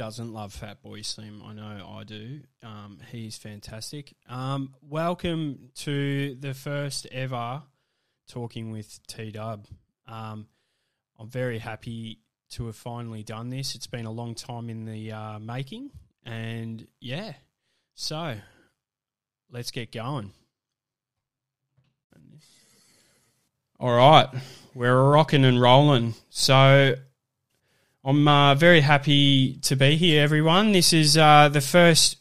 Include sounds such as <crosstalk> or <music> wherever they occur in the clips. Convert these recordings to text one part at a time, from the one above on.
doesn't love Fatboy Slim? I know I do. Um, he's fantastic. Um, welcome to the first ever Talking with T Dub. Um, I'm very happy to have finally done this. It's been a long time in the uh, making. And yeah, so let's get going. All right, we're rocking and rolling. So I'm uh, very happy to be here, everyone. This is uh, the first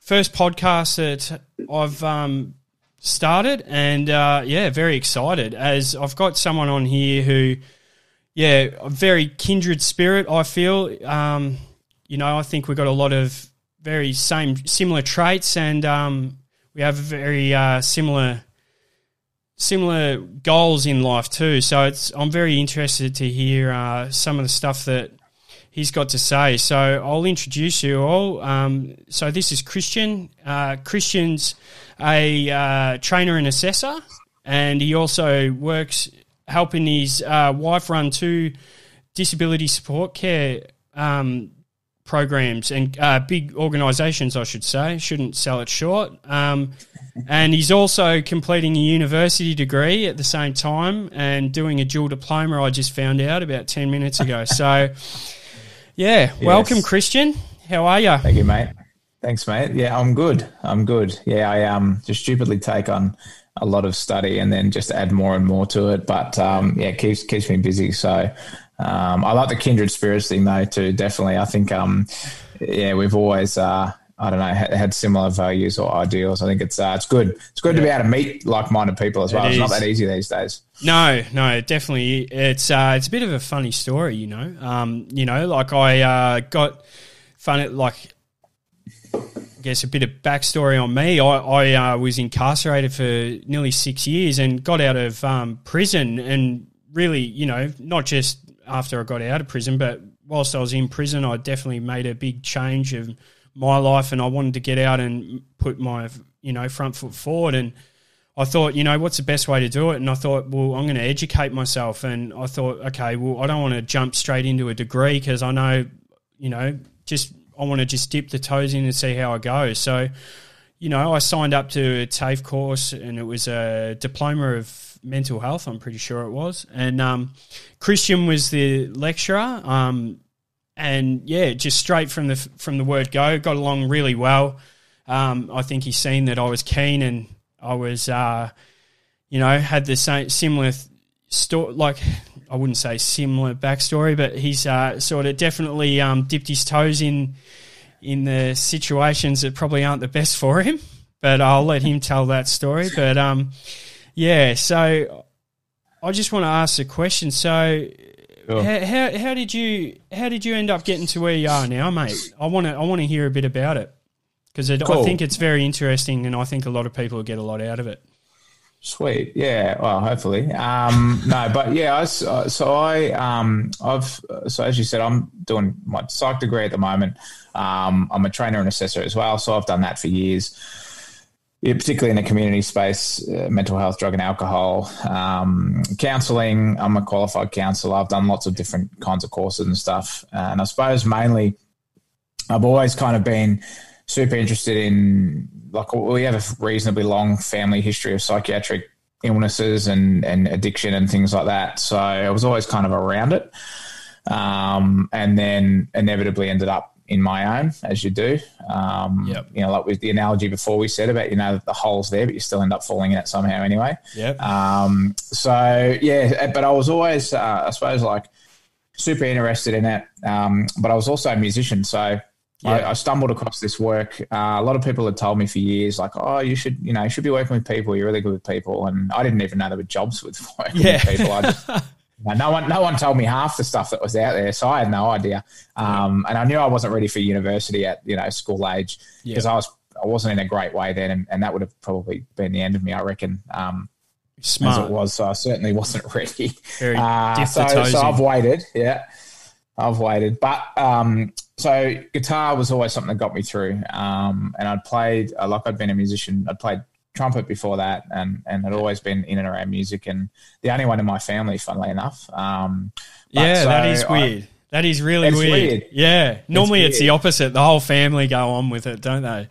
first podcast that I've um, started, and uh, yeah, very excited as I've got someone on here who, yeah, a very kindred spirit. I feel, um, you know, I think we've got a lot of very same similar traits, and um, we have very uh, similar similar goals in life too. So it's I'm very interested to hear uh, some of the stuff that he's got to say. So I'll introduce you all. Um, so this is Christian. Uh, Christian's a uh, trainer and assessor, and he also works helping his uh, wife run two disability support care. Um, programs and uh, big organisations, I should say. Shouldn't sell it short. Um, and he's also completing a university degree at the same time and doing a dual diploma. I just found out about ten minutes ago. <laughs> So, yeah, welcome, Christian. How are you? Thank you, mate. Thanks, mate. Yeah, I'm good. I'm good. Yeah, I um just stupidly take on a lot of study and then just add more and more to it. But um, yeah, keeps keeps me busy. So um, I like the kindred spirits thing though too. Definitely, I think um, yeah, we've always uh, I don't know had, had similar values or ideals. I think it's uh, it's good. It's good to be able to meet like minded people as well. It it's not that easy these days. No, no, definitely. It's uh, it's a bit of a funny story, you know. Um, you know, like I uh, got fun. Like, I guess a bit of backstory on me. I, I uh, was incarcerated for nearly six years and got out of um, prison, and really, you know, not just after I got out of prison, but whilst I was in prison, I definitely made a big change of my life, and I wanted to get out and put my, you know, front foot forward and. I thought, you know, what's the best way to do it? And I thought, well, I'm going to educate myself. And I thought, okay, well, I don't want to jump straight into a degree because I know, you know, just I want to just dip the toes in and see how I go. So, you know, I signed up to a TAFE course and it was a diploma of mental health. I'm pretty sure it was. And um, Christian was the lecturer. Um, and yeah, just straight from the from the word go, got along really well. Um, I think he's seen that I was keen and I was, uh, you know, had the same similar story. Like I wouldn't say similar backstory, but he's uh, sort of definitely um, dipped his toes in in the situations that probably aren't the best for him. But I'll let him tell that story. But um, yeah, so I just want to ask a question. So. Sure. How, how, how did you how did you end up getting to where you are now, mate? I want to I want to hear a bit about it because I think it's very interesting, and I think a lot of people get a lot out of it. Sweet, yeah. Well, hopefully, um, <laughs> no, but yeah. I, uh, so I, um, I've, so as you said, I'm doing my psych degree at the moment. Um, I'm a trainer and assessor as well, so I've done that for years. Particularly in the community space, uh, mental health, drug and alcohol, um, counselling. I'm a qualified counsellor. I've done lots of different kinds of courses and stuff, and I suppose mainly, I've always kind of been super interested in like we have a reasonably long family history of psychiatric illnesses and and addiction and things like that. So I was always kind of around it, um, and then inevitably ended up in my own, as you do. Um, Yep. You know, like with the analogy before we said about you know the holes there, but you still end up falling in it somehow anyway. Yep. Um, so yeah, but I was always, uh, I suppose, like super interested in it. Um, but I was also a musician, so Yeah. I, I stumbled across this work. Uh, a lot of people had told me for years, like, "Oh, you should, you know, you should be working with people. You're really good with people." And I didn't even know there were jobs with <laughs> working Yeah. with people. I just, <laughs> no one, no one told me half the stuff that was out there, so I had no idea. Um, and I knew I wasn't ready for university at you know school age Yeah. because I was I wasn't in a great way then, and, and that would have probably been the end of me, I reckon. Um, as it was, so I certainly wasn't <laughs> ready. Very Uh, so, so. I've waited. Yeah, I've waited. But um, so guitar was always something that got me through. Um, and I'd played uh, like I'd been a musician. I'd played trumpet before that, and and had always been in and around music. And the only one in my family, funnily enough. Um, Yeah, so that is I- weird. that is really It's weird. weird. Yeah. Normally it's, weird. the opposite. The whole family go on with it, don't they?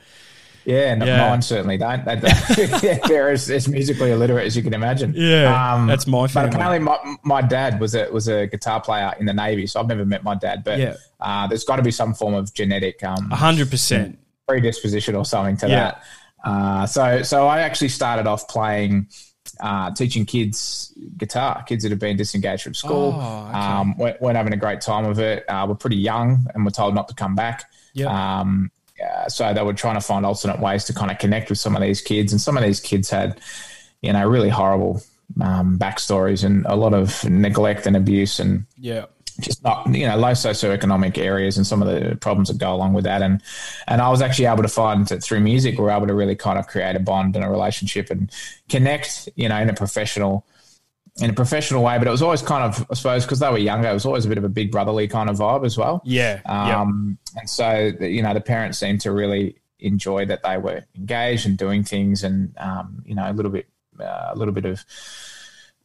Yeah, no, Yeah. mine certainly don't. They don't. <laughs> yeah, they're as, as musically illiterate as you can imagine. Yeah, that's my But apparently, my, my dad was a was a guitar player in the navy, so I've never met my dad. But Yeah. uh, there's got to be some form of genetic um, hundred percent. predisposition or something to Yeah. that. Uh, so so I actually started off playing. Uh, teaching kids guitar, kids that have been disengaged from school, Oh, okay. um, weren't, weren't having a great time with it. Uh, we're pretty young and we're told not to come back. Yeah. Um, so they were trying to find alternate ways to kind of connect with some of these kids, and some of these kids had, you know, really horrible um, backstories and a lot of neglect and abuse, and yeah. Just not, you know, low socioeconomic areas and some of the problems that go along with that. And and I was actually able to find that through music, we're able to really kind of create a bond and a relationship and connect, you know, in a professional in a professional way. But it was always kind of, I suppose, because they were younger, it was always a bit of a big brotherly kind of vibe as well. Yeah. Um, And so, you know, the parents seemed to really enjoy that they were engaged and doing things, and um, you know, a little bit, uh, a little bit of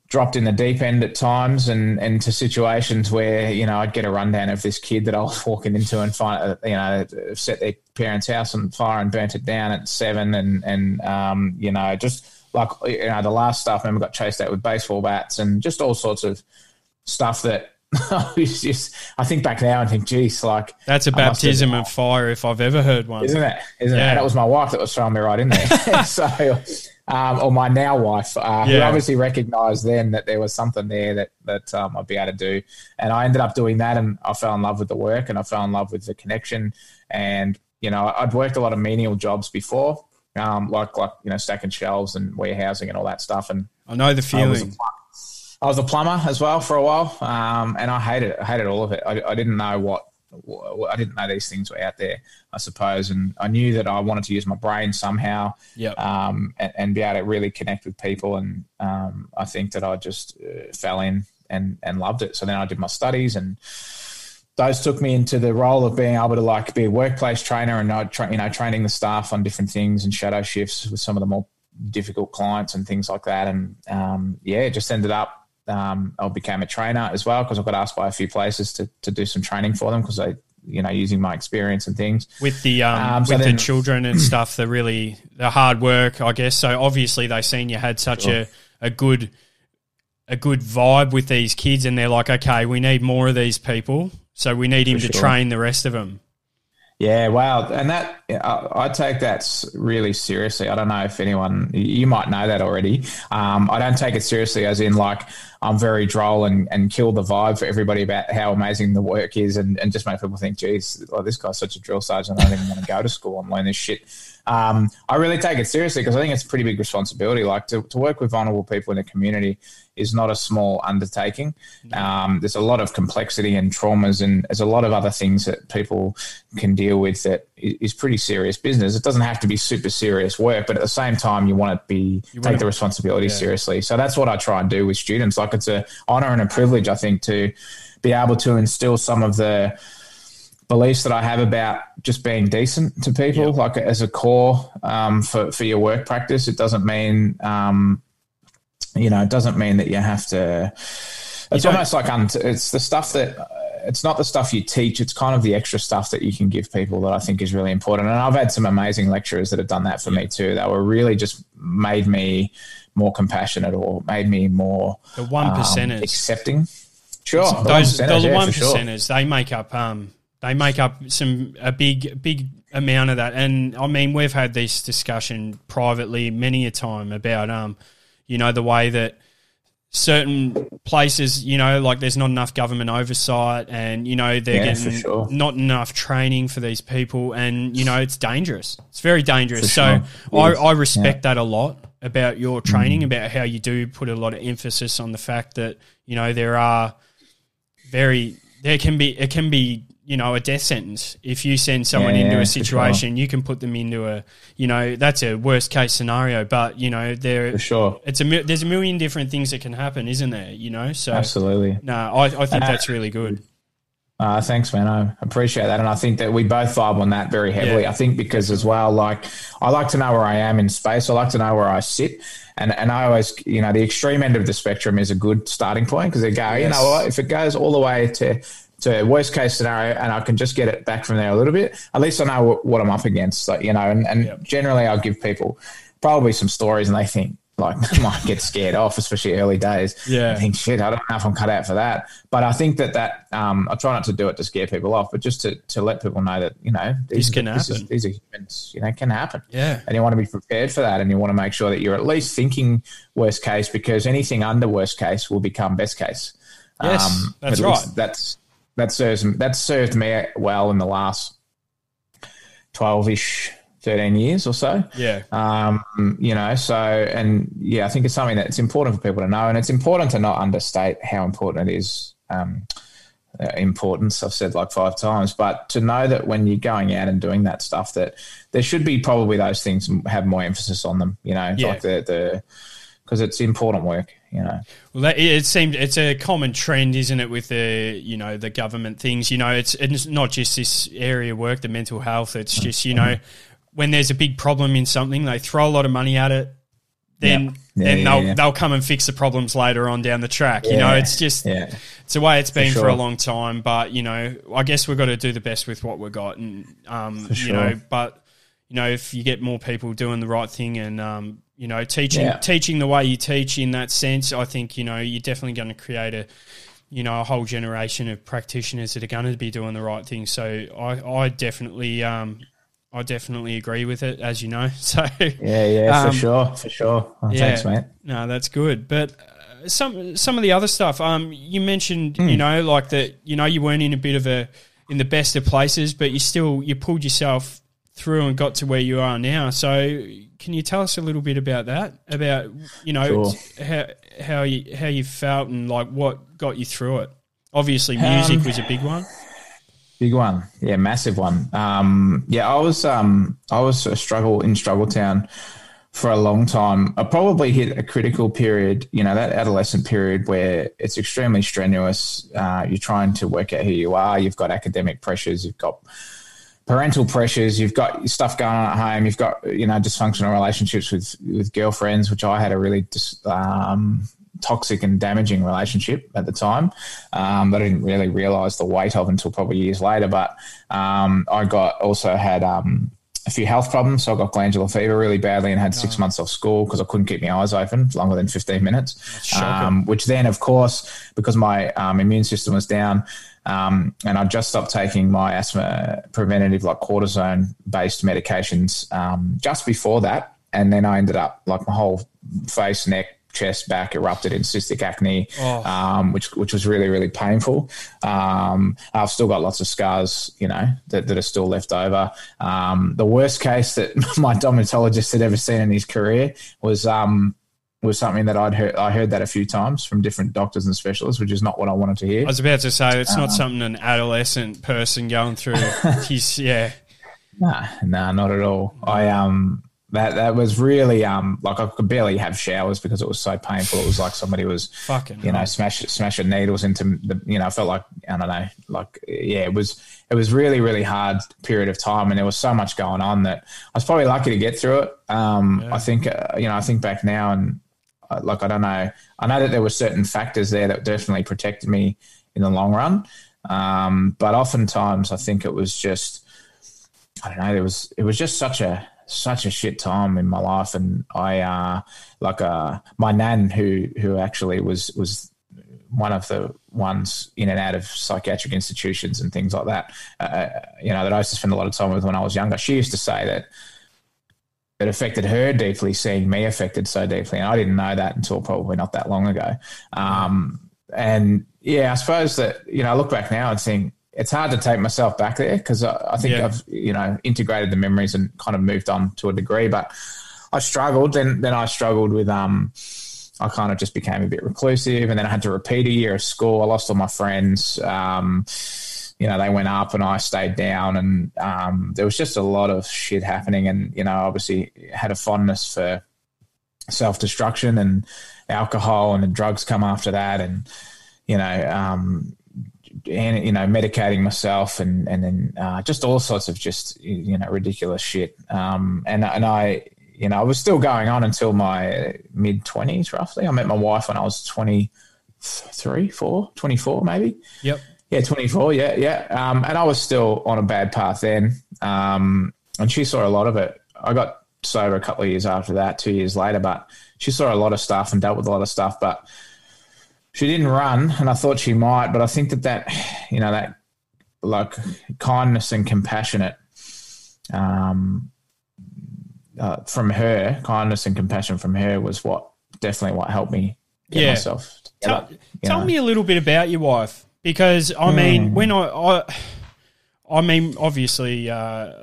dropped in the deep end at times, and and to situations where you know I'd get a rundown of this kid that I was walking into and find, uh, you know, set their parents' house on fire and burnt it down at seven, and and um, you know, just like you know, the last stuff, staff member got chased out with baseball bats, and just all sorts of stuff that. <laughs> I was just, I think back now and think, geez, like That's a baptism of fire if I've ever heard one. isn't it? Isn't Yeah. it? And it was my wife that was throwing me right in there. <laughs> so, um, or my now wife, uh, who obviously recognised then that there was something there that that um, I'd be able to do, and I ended up doing that, and I fell in love with the work, and I fell in love with the connection, and you know, I'd worked a lot of menial jobs before, um, like like you know, stacking shelves and warehousing and all that stuff, and I know the I was, a, feeling. I was a plumber as well for a while, um, and I hated it. I hated all of it. I, I didn't know what I didn't know these things were out there. I suppose, and I knew that I wanted to use my brain somehow, Yep. um, and, and be able to really connect with people. And um, I think that I just uh, fell in and and loved it. So then I did my studies and. Those took me into the role of being able to like be a workplace trainer and tra- you know training the staff on different things and shadow shifts with some of the more difficult clients and things like that. And um, yeah, it just ended up um, I became a trainer as well because I got asked by a few places to, to do some training for them because I, you know, using my experience and things. with the um, Um, so with then- the children and <clears throat> stuff, the really the hard work, I guess. So obviously they seen you had such Sure. a, a good a good vibe with these kids, and they're like, okay, we need more of these people, so we need him to sure. train the rest of them. Yeah, wow, and that I, I take that really seriously. I don't know if anyone you might know that already. Um, I don't take it seriously as in like I'm very droll and, and kill the vibe for everybody about how amazing the work is, and, and just make people think, geez, oh, this guy's such a drill sergeant. I don't even want to go to school and learn this shit. Um, I really take it seriously because I think it's a pretty big responsibility. Like to, to work with vulnerable people in the community is not a small undertaking. Um, there's a lot of complexity and traumas, and there's a lot of other things that people can deal with that is pretty serious business. It doesn't have to be super serious work, but at the same time, you want to be take the responsibility seriously. So that's what I try and do with students. Like it's an honor and a privilege, I think, to be able to instill some of the beliefs that I have about just being decent to people, Yeah. like as a core um, for for your work practice. It doesn't mean um, you know, it doesn't mean that you have to. It's almost like un- it's the stuff that uh, it's not the stuff you teach. It's kind of the extra stuff that you can give people that I think is really important. And I've had some amazing lecturers that have done that for me too. That were really just made me more compassionate or made me more The one um, percenters, accepting. Sure, the those one percenters, the yeah, one sure. percenters, they make up um they make up some a big big amount of that. And I mean, we've had this discussion privately many a time about um you know the way that certain places, you know, like there's not enough government oversight and, you know, they're Yeah, getting sure. not enough training for these people and, you know, it's dangerous. It's very dangerous. For so sure. I, I respect that a lot about your training, Mm. about how you do put a lot of emphasis on the fact that, you know, there are very there can be it can be you know a death sentence. If you send someone Yeah, into a for sure. situation, you can put them into a you know that's a worst case scenario. But you know there for sure. it's a there's a million different things that can happen, isn't there? You know, so Absolutely. no, I, I think Uh, that's really good. Uh, thanks, man. I appreciate that, and I think that we both vibe on that very heavily. Yeah. I think because as well, like I like to know where I am in space. I like to know where I sit, and and I always, you know, the extreme end of the spectrum is a good starting point because they go, you know what, if it goes all the way to to worst case scenario, and I can just get it back from there a little bit, at least I know what, what I'm up against. Like, you know, and, and Yep. generally I'll give people probably some stories, and they think. Like <laughs> might get scared off, especially early days. Yeah. I think shit. I don't know if I'm cut out for that. But I think that that um, I try not to do it to scare people off, but just to, to let people know that you know these, This can this is- happen. these are humans. You know, can happen. Yeah. And you want to be prepared for that, and you want to make sure that you're at least thinking worst case, because anything under worst case will become best case. Um, Yes, that's right. That's that serves that served me well in the last twelve ish, thirteen years or so. Yeah, Um, you know, so and yeah, I think it's something that's important for people to know, and it's important to not understate how important it is. Um, uh, importance I've said like five times, but to know that when you're going out and doing that stuff, that there should be probably those things have more emphasis on them. You know, Yeah. like the the because it's important work. You know, Well, that, it seemed it's a common trend, isn't it, with the you know the government things. You know, it's it's not just this area of work, the mental health. It's just you know when there's a big problem in something, they throw a lot of money at it. Then Yeah. Yeah, then yeah, they'll yeah. they'll come and fix the problems later on down the track. You know, it's just it's the way it's been for, sure. a long time. But you know, I guess we've got to do the best with what we've got, and um, you know, but you know, if you get more people doing the right thing and um, you know, teaching Yeah. teaching the way you teach in that sense, I think you know you're definitely going to create a you know a whole generation of practitioners that are going to be doing the right thing. So I, I definitely um, I definitely agree with it, as you know. <laughs> So yeah, yeah, Um, for sure, for sure. Oh, yeah. Thanks, mate. No, that's good. But uh, some some of the other stuff, um, you mentioned, Hmm. you know, like that, you know, you weren't in a bit of a in the best of places, but you still you pulled yourself through and got to where you are now. So, can you tell us a little bit about that? About you know Sure. how how you how you felt and like what got you through it. Obviously, music Um, was a big one. Big one, yeah, massive one. Um, yeah, I was um, I was a struggle in Struggle Town for a long time. I probably hit a critical period, you know, that adolescent period where it's extremely strenuous. Uh, you're trying to work out who you are. You've got academic pressures. You've got parental pressures. You've got stuff going on at home. You've got you know dysfunctional relationships with with girlfriends, which I had a really dis, um, toxic and damaging relationship at the time um, that I didn't really realize the weight of until probably years later. But um, I got also had. Um, a few health problems. So I got glandular fever really badly and had six months off school because I couldn't keep my eyes open longer than 15 minutes. Um, which then, of course, because my um, immune system was down um, and I just stopped taking my asthma preventative, like cortisone based medications um, just before that. And then I ended up like my whole face, neck, chest, back erupted in cystic acne, Oh. um, which which was really really painful. Um, I've still got lots of scars, you know, that, that are still left over. Um, the worst case that <laughs> my dermatologist had ever seen in his career was um, was something that I'd heard. I heard that a few times from different doctors and specialists, which is not what I wanted to hear. I was about to say it's Uh-huh. not something an adolescent person going through. <laughs> He's yeah, Nah, nah, not at all. I um that that was really um like I could barely have showers because it was so painful. It was like somebody was fucking you know hell. smash smashing needles into the you know I felt like I don't know like yeah it was it was really really hard period of time and there was so much going on that I was probably lucky to get through it. Um, I think uh, you know I think back now and uh, like I don't know I know that there were certain factors there that definitely protected me in the long run. Um, but oftentimes I think it was just I don't know. It was it was just such a such a shit time in my life, and I uh, like uh, my nan who who actually was was one of the ones in and out of psychiatric institutions and things like that. Uh, you know that I used to spend a lot of time with when I was younger. She used to say that it affected her deeply, seeing me affected so deeply, and I didn't know that until probably not that long ago. Um, and yeah, I suppose that you know I look back now and think it's hard to take myself back there because I, I think Yeah. I've you know integrated the memories and kind of moved on to a degree, but I struggled. Then then I struggled with um. I kind of just became a bit reclusive, and then I had to repeat a year of school. I lost all my friends. Um, you know, they went up and I stayed down, and um, there was just a lot of shit happening. And you know, obviously had a fondness for self destruction and alcohol, and drugs come after that, and you know, um, and you know, medicating myself, and and then uh, just all sorts of just you know ridiculous shit. Um, and and I, you know, I was still going on until my mid twenties, roughly. I met my wife when I was twenty three, four, 24 maybe. Yep. Yeah, 24. Yeah, yeah. Um, and I was still on a bad path then. Um, and she saw a lot of it. I got sober a couple of years after that, two years later, but she saw a lot of stuff and dealt with a lot of stuff. But she didn't run, and I thought she might. But I think that that, you know, that like kindness and compassionate um, uh, from her, kindness and compassion from her was what definitely what helped me get Yeah. myself. Tell, tell me a little bit about your wife because I mean, when I, I, I mean, obviously, uh,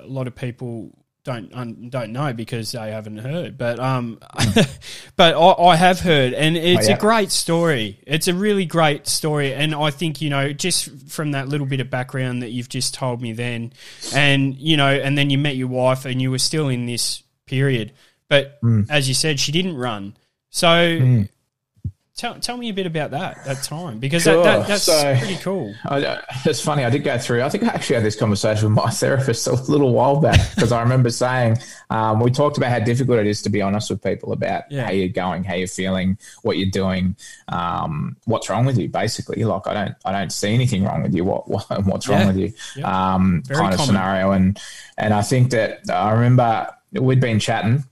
a lot of people don't un, don't know because they haven't heard, but um, <laughs> but I, I have heard, and it's Oh, yeah. a great story. It's a really great story, and I think you know just from that little bit of background that you've just told me, then, and you know, and then you met your wife, and you were still in this period, but Mm. as you said, she didn't run, so. Tell, tell me a bit about that that time because that, Sure. that, that's So- pretty cool. I, it's funny. I did go through. I think I actually had this conversation with my <laughs> therapist a little while back because I remember saying um, we talked about how difficult it is to be honest with people about Yeah. how you're going, how you're feeling, what you're doing, um, what's wrong with you. Basically, like I don't, I don't see anything wrong with you. What, <laughs> what what's Yeah. wrong with you? Yeah. Um, kind of common. scenario. And and I think that I remember we'd been chatting.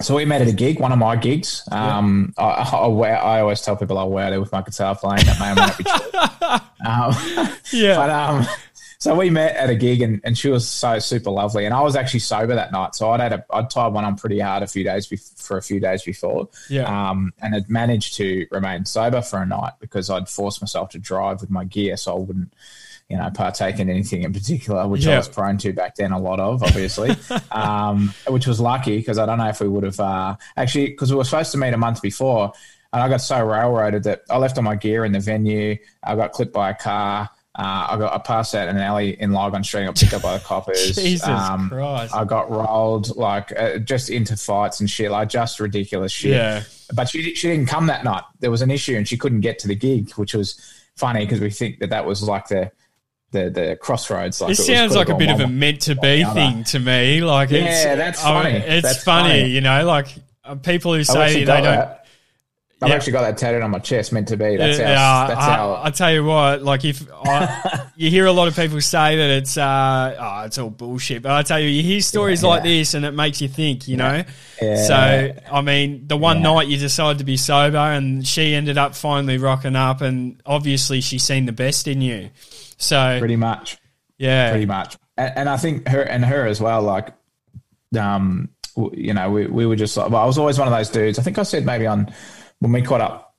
So we met at a gig, one of my gigs. Um, I, I, wear, I always tell people I wear there with my guitar playing. That may or may not be true. <laughs> Um, Yeah. <laughs> but um, so we met at a gig, and, and she was so super lovely. And I was actually sober that night, so I'd had a, I'd tied one on pretty hard a few days bef- for a few days before. Yeah. Um, and had managed to remain sober for a night because I'd forced myself to drive with my gear, so I wouldn't. You know, partake in anything in particular, which Yeah. I was prone to back then, a lot of, obviously, <laughs> um, which was lucky because I don't know if we would have uh, actually, because we were supposed to meet a month before, and I got so railroaded that I left all my gear in the venue. I got clipped by a car. Uh, I got I passed out in an alley in Lygon Street. Got picked up by the coppers. <laughs> Jesus Um, Christ. I got rolled like uh, just into fights and shit, like just ridiculous shit. Yeah. But she she didn't come that night. There was an issue and she couldn't get to the gig, which was funny because we think that that was like the the the crossroads. Like It was sounds like a bit of a meant to be thing to me. Like, it's, Yeah, that's I mean, funny. it's That's funny, funny. you know, like uh, people who say they don't. that. I've Yeah. actually got that tattooed on my chest. Meant to be. That's how. Yeah, that's I, how. I tell you what, like if <laughs> I, you hear a lot of people say that it's uh, oh, it's all bullshit, but I tell you, you hear stories Yeah. like this and it makes you think, you know. Yeah. So I mean, the one night you decide to be sober, and she ended up finally rocking up, and obviously she's seen the best in you. So pretty much. yeah, pretty much. And, and I think her and her as well. Like, um, you know, we, we were just like, well, I was always one of those dudes. I think I said maybe on when we caught up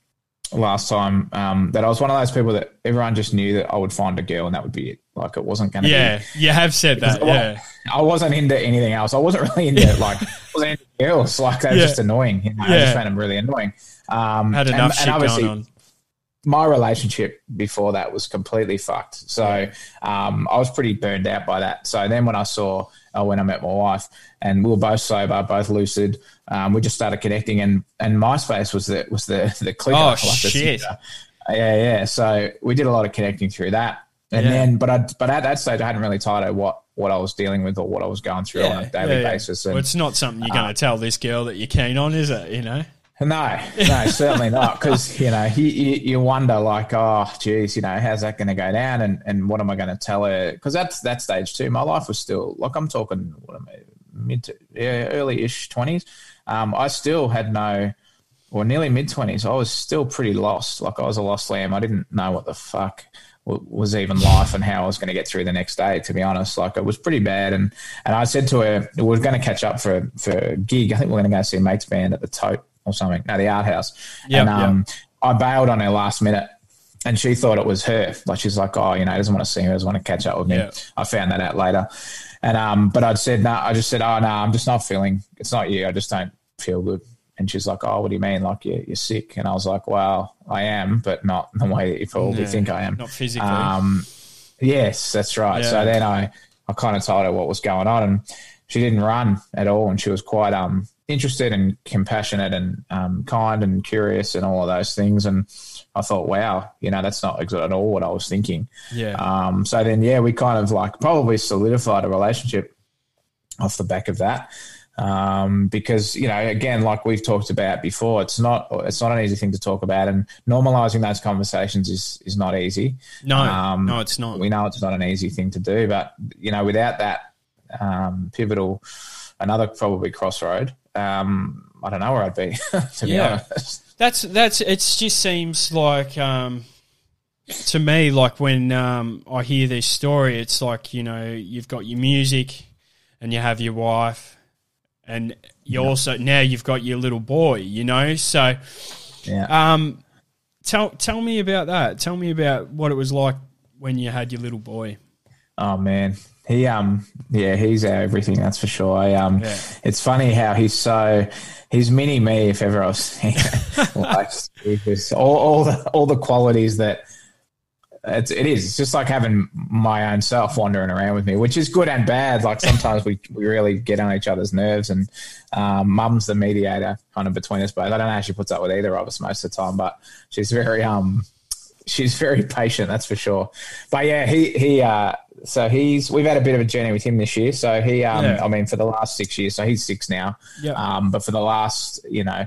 last time um, that I was one of those people that everyone just knew that I would find a girl and that would be it. Like, it wasn't going to be yeah, be. you have said that. I Yeah, I wasn't into anything else. I wasn't really into like wasn't into girls. Like they were Yeah. just annoying. You know, I just found them really annoying. Um, had and- enough and shit obviously going on. my relationship before that was completely fucked. So um, I was pretty burned out by that. So then when I saw uh, when I met my wife and we were both sober, both lucid, um, we just started connecting and and MySpace was the was the <laughs> the clicker. Oh, the shit. Yeah, yeah. So we did a lot of connecting through that. And Yeah. then, but I, but at that stage, I hadn't really titled what what I was dealing with or what I was going through on a daily yeah, yeah. basis. Well, it's not something you're going to tell this girl that you're keen on, is it? You know. No, no, certainly not. Because you know, you, you, wonder like, oh, geez, you know, how's that going to go down, and and what am I going to tell her? Because that's that stage too. My life was still like I'm talking what am I mid to yeah, early-ish twenties. Um, I still had no, or nearly mid twenties. I was still pretty lost. Like I was a lost lamb. I didn't know what the fuck was even life and how I was going to get through the next day. To be honest, like it was pretty bad. And and I said to her, we we're going to catch up for for a gig. I think we're going to go see a mates band at the Tote or something. No, the Art House. Yep, and um, I bailed on her last minute. And she thought it was her. Like she's like, oh, you know, doesn't want to see me, doesn't want to catch up with me. Yeah. I found that out later. And um, but I'd said no. I just said, oh no, I'm just not feeling. It's not you. I just don't feel good. And she's like, oh, what do you mean? Like you're, you're sick? And I was like, well, I am, but not in the way that you probably Yeah, think I am. Not physically. Um, Yes, that's right. Yeah. So then I, I kind of told her what was going on, and she didn't run at all, and she was quite um interested and compassionate and um, kind and curious and all of those things. And I thought, wow, you know, that's not at all what I was thinking. Yeah. Um, so then, yeah, we kind of like probably solidified a relationship off the back of that. Um, because you know, again, like we've talked about before, it's not it's not an easy thing to talk about, and normalizing those conversations is is not easy. no, um, no, it's not. We know it's not an easy thing to do, but you know, without that um, pivotal, another probably crossroad, um, I don't know where I'd be. <laughs> to be Yeah. honest, That's that's it. Just seems like um, to me, like when um, I hear this story, it's like you know you've got your music, and you have your wife, and you also now you've got your little boy. You know, so yeah. um, tell tell me about that. Tell me about what it was like when you had your little boy. Oh man, he um yeah he's our everything that's for sure. I, um, Yeah. it's funny how he's so he's mini me if ever I've seen <laughs> like all all the all the qualities that. It's, it is. It's just like having my own self wandering around with me, which is good and bad. Like sometimes we, we really get on each other's nerves, and um, mum's the mediator kind of between us both. I don't know how she puts up with either of us most of the time, but she's very um she's very patient, that's for sure. But yeah, he he uh so he's we've had a bit of a journey with him this year. So he um Yeah. I mean for the last six years, so he's six now. Yeah. Um but for the last, you know,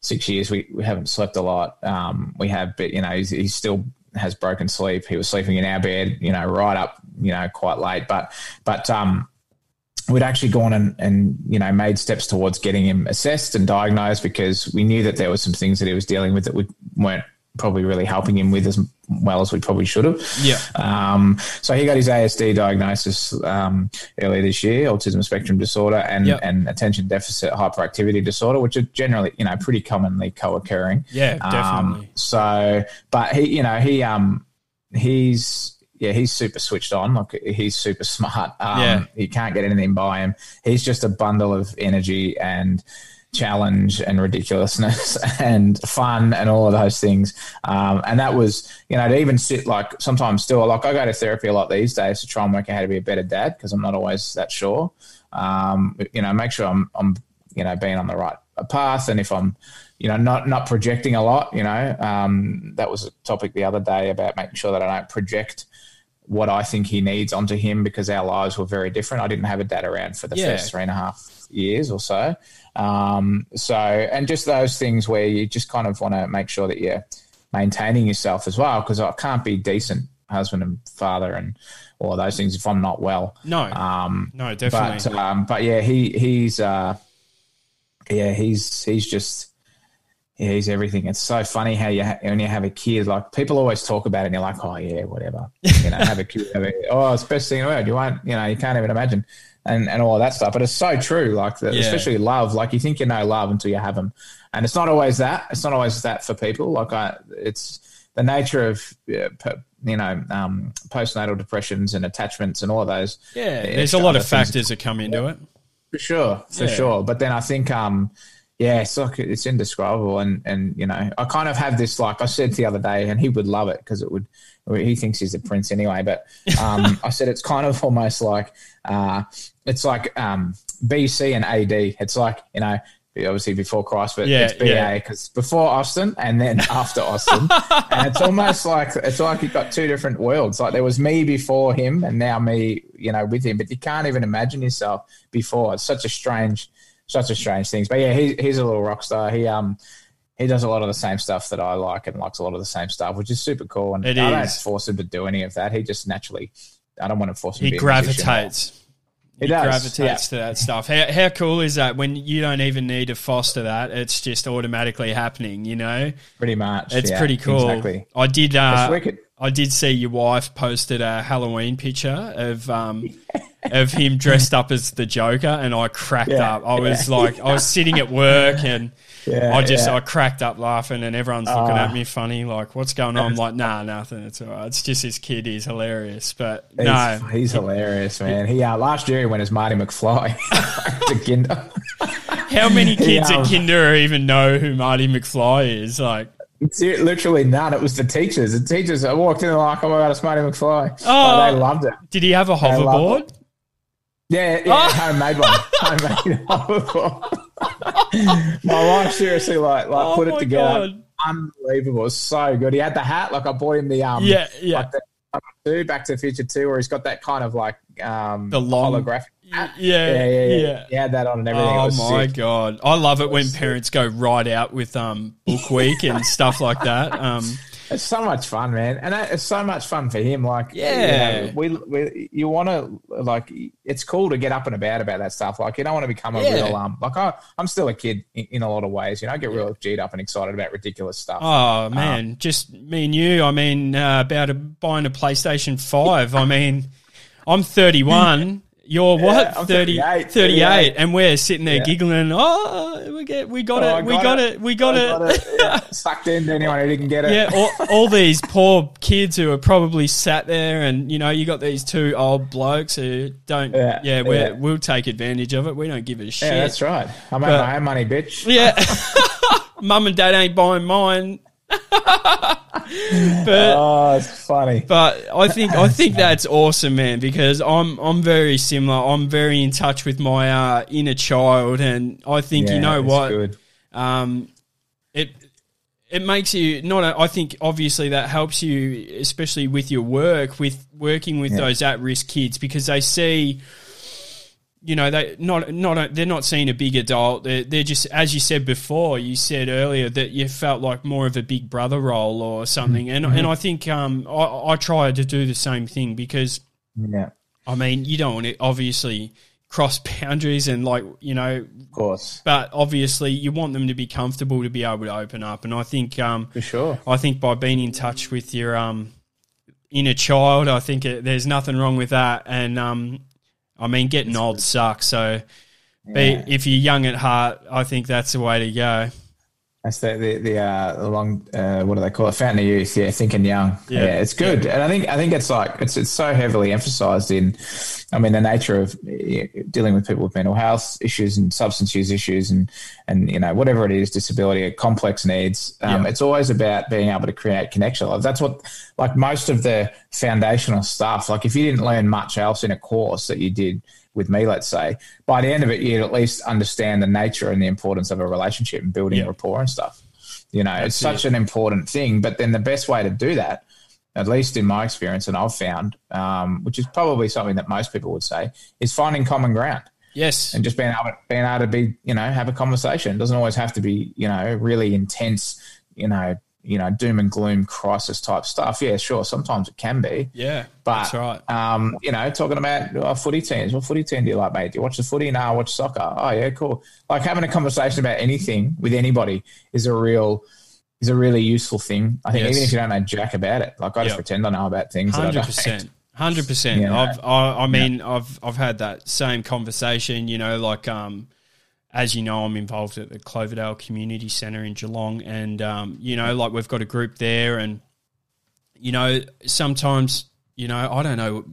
six years we, we haven't slept a lot. Um we have but you know, he's, he still has broken sleep. He was sleeping in our bed, you know, right up, you know, quite late. But but um we'd actually gone and, and you know made steps towards getting him assessed and diagnosed because we knew that there were some things that he was dealing with that we weren't probably really helping him with as well as we probably should have. Yeah. Um, so he got his ASD diagnosis um, earlier this year, autism spectrum disorder, and, Yep. and attention deficit hyperactivity disorder, which are generally, you know, pretty commonly co-occurring. Yeah, definitely. Um, so, but he, you know, he, um, he's, yeah, he's super switched on. Like he's super smart. Um, Yeah. you can't get anything by him. He's just a bundle of energy and challenge and ridiculousness <laughs> and fun and all of those things. Um, and that was, you know, to even sit like sometimes still, like I go to therapy a lot these days to try and work out how to be a better dad because I'm not always that sure. Um, you know, make sure I'm, I'm, you know, being on the right path. And if I'm, you know, not, not projecting a lot, you know, um, that was a topic the other day about making sure that I don't project what I think he needs onto him because our lives were very different. I didn't have a dad around for the Yeah. first three and a half years or so. Um, so, and just those things where you just kind of want to make sure that you're maintaining yourself as well because I can't be decent husband and father and all those things if I'm not well. No, Um, no, definitely. but um, but yeah, he he's uh, yeah he's he's just yeah he's everything. It's so funny how you ha- when you have a kid, like people always talk about it, and you're like, oh yeah, whatever. You know, have a kid. Have a, <laughs> oh, it's the best thing in the world. You won't, you know, you can't even imagine, and and all of that stuff. But it's so true. Like the, Yeah. especially love. Like you think you know love until you have them, and it's not always that. It's not always that for people. Like I, it's the nature of you know um, postnatal depressions and attachments and all of those. yeah, Yeah, there's a lot of factors that come into it. For sure, for Yeah. sure. But then I think, um, yeah, it's like it's indescribable, and and you know, I kind of have this like I said the other day, and he would love it because it would. He thinks he's a prince anyway, but um, <laughs> I said it's kind of almost like uh, it's like um, BC and AD. It's like you know. Obviously before Christ, but Yeah, it's BA yeah. because before Austin and then <laughs> after Austin, and it's almost like it's like you've got two different worlds. Like there was me before him, and now me, you know, with him. But you can't even imagine yourself before. It's such a strange, such a strange things. But yeah, he, he's a little rock star. He um he does a lot of the same stuff that I like and likes a lot of the same stuff, which is super cool. And It I don't force him to do any of that. He just naturally. I don't want to force him. He to gravitates. He He does, gravitates to that stuff. How, how cool is that when you don't even need to foster that? It's just automatically happening, you know? Pretty much. It's yeah, pretty cool. Exactly. I did. It's Uh, wicked. I did see your wife posted a Halloween picture of um, of him dressed up as the Joker, and I cracked Yeah, up. I was like, I was sitting at work, and Yeah, I just yeah. I cracked up laughing, and everyone's looking Ah. at me funny, like, "What's going on?" I'm like, "Nah, nothing. It's all right. It's just this kid. He's hilarious." But He's, no, he's hilarious, man. He uh, last year he went as Marty McFly <laughs> to Kinder. how many kids um, at Kinder even know who Marty McFly is? Like, It's literally none. It was the teachers. The teachers. I walked in and like, oh my god, it's Marty McFly. Oh. Like, they loved it. Did he have a hoverboard? Yeah, yeah, Oh. homemade one. <laughs> homemade hoverboard. <laughs> My wife seriously like like Oh put it together. God. Unbelievable. So good. He had the hat. Like I bought him the um Yeah, yeah. like the two Back to the Future two, where he's got that kind of like um The long- holographic. Hat. Yeah, yeah, yeah, yeah. yeah. He had that on and everything. Oh was my sick. god! I love it when parents go right out with um book week and stuff like that. Um, It's so much fun, man, and it's so much fun for him. Like, Yeah. you know, we, we you want to like, it's cool to get up and about about that stuff. Like, you don't want to become a Yeah. real um. Like, I, I'm still a kid in, in a lot of ways. You know, I get real G'd up and excited about ridiculous stuff. oh man, just me and you. I mean, uh, about a, buying a PlayStation Five. I mean, I'm 31. You're what? I'm 30, 38, 38, and we're sitting there Yeah. giggling. Oh, we get, we got Oh, it, we got it, we got I it. got it. Yeah. <laughs> Sucked into anyone who didn't get it. Yeah, all, all these poor kids who are probably sat there, and you know, you got these two old blokes who don't. Yeah, Yeah, we're, yeah. we'll take advantage of it. We don't give a shit. Yeah, that's right. I made But- my own money, bitch. Yeah. <laughs> Mum and dad ain't buying mine. <laughs> but Oh, it's funny. but I think I think that's awesome, man, because I'm I'm very similar. I'm very in touch with my uh, inner child, and I think you know it's what, Good. um, it it makes you not. A, I think obviously that helps you, especially with your work, with working with Yeah. those at risk kids, because they see. You know, they not not they're not seeing a big adult. They're, they're just, as you said before, you said earlier that you felt like more of a big brother role or something, and and I think um I, I try to do the same thing because Yeah, I mean you don't want to obviously cross <laughs> boundaries and like you know of course, but obviously you want them to be comfortable to be able to open up. And i think um, for sure. i think by being in touch with your um, inner child i think it, there's nothing wrong with that. And um, i mean getting old sucks so Yeah. if you're young at heart i think that's the way to go That's the the, the uh, long uh, what do they call it? Fountain of youth. Yeah, thinking young. Yeah. Yeah, it's good, and I think I think it's like it's it's so heavily emphasised in. I mean, the nature of eh, dealing with people with mental health issues and substance use issues, and and you know whatever it is, disability, or complex needs. Um, Yeah. It's always about being able to create connection. That's what like most of the foundational stuff. Like if you didn't learn much else in a course that you did with me, let's say, by the end of it, you'd at least understand the nature and the importance of a relationship and building Yeah. rapport and stuff. You know, it's That's such an important thing. But then the best way to do that, at least in my experience, and I've found, um, which is probably something that most people would say, is finding common ground yes and just being able, being able to be, you know, have a conversation. It doesn't always have to be, you know, really intense, you know, you know, doom and gloom crisis type stuff. Yeah, sure. Sometimes it can be. yeah But that's right um, you know, talking about uh, footy teams. What footy team do you like, mate? Do you watch the footy? No, I watch soccer. Oh yeah, cool. Like having a conversation about anything with anybody is a real is a really useful thing. I think Yes. even if you don't know jack about it, like I just Yep. pretend I know about things. Hundred percent. hundred percent. I've, I, I mean, I've, I've had that same conversation. You know, like, um, as you know, I'm involved at the Cloverdale Community Centre in Geelong, and um, you know, like we've got a group there, and you know, sometimes, you know, I don't know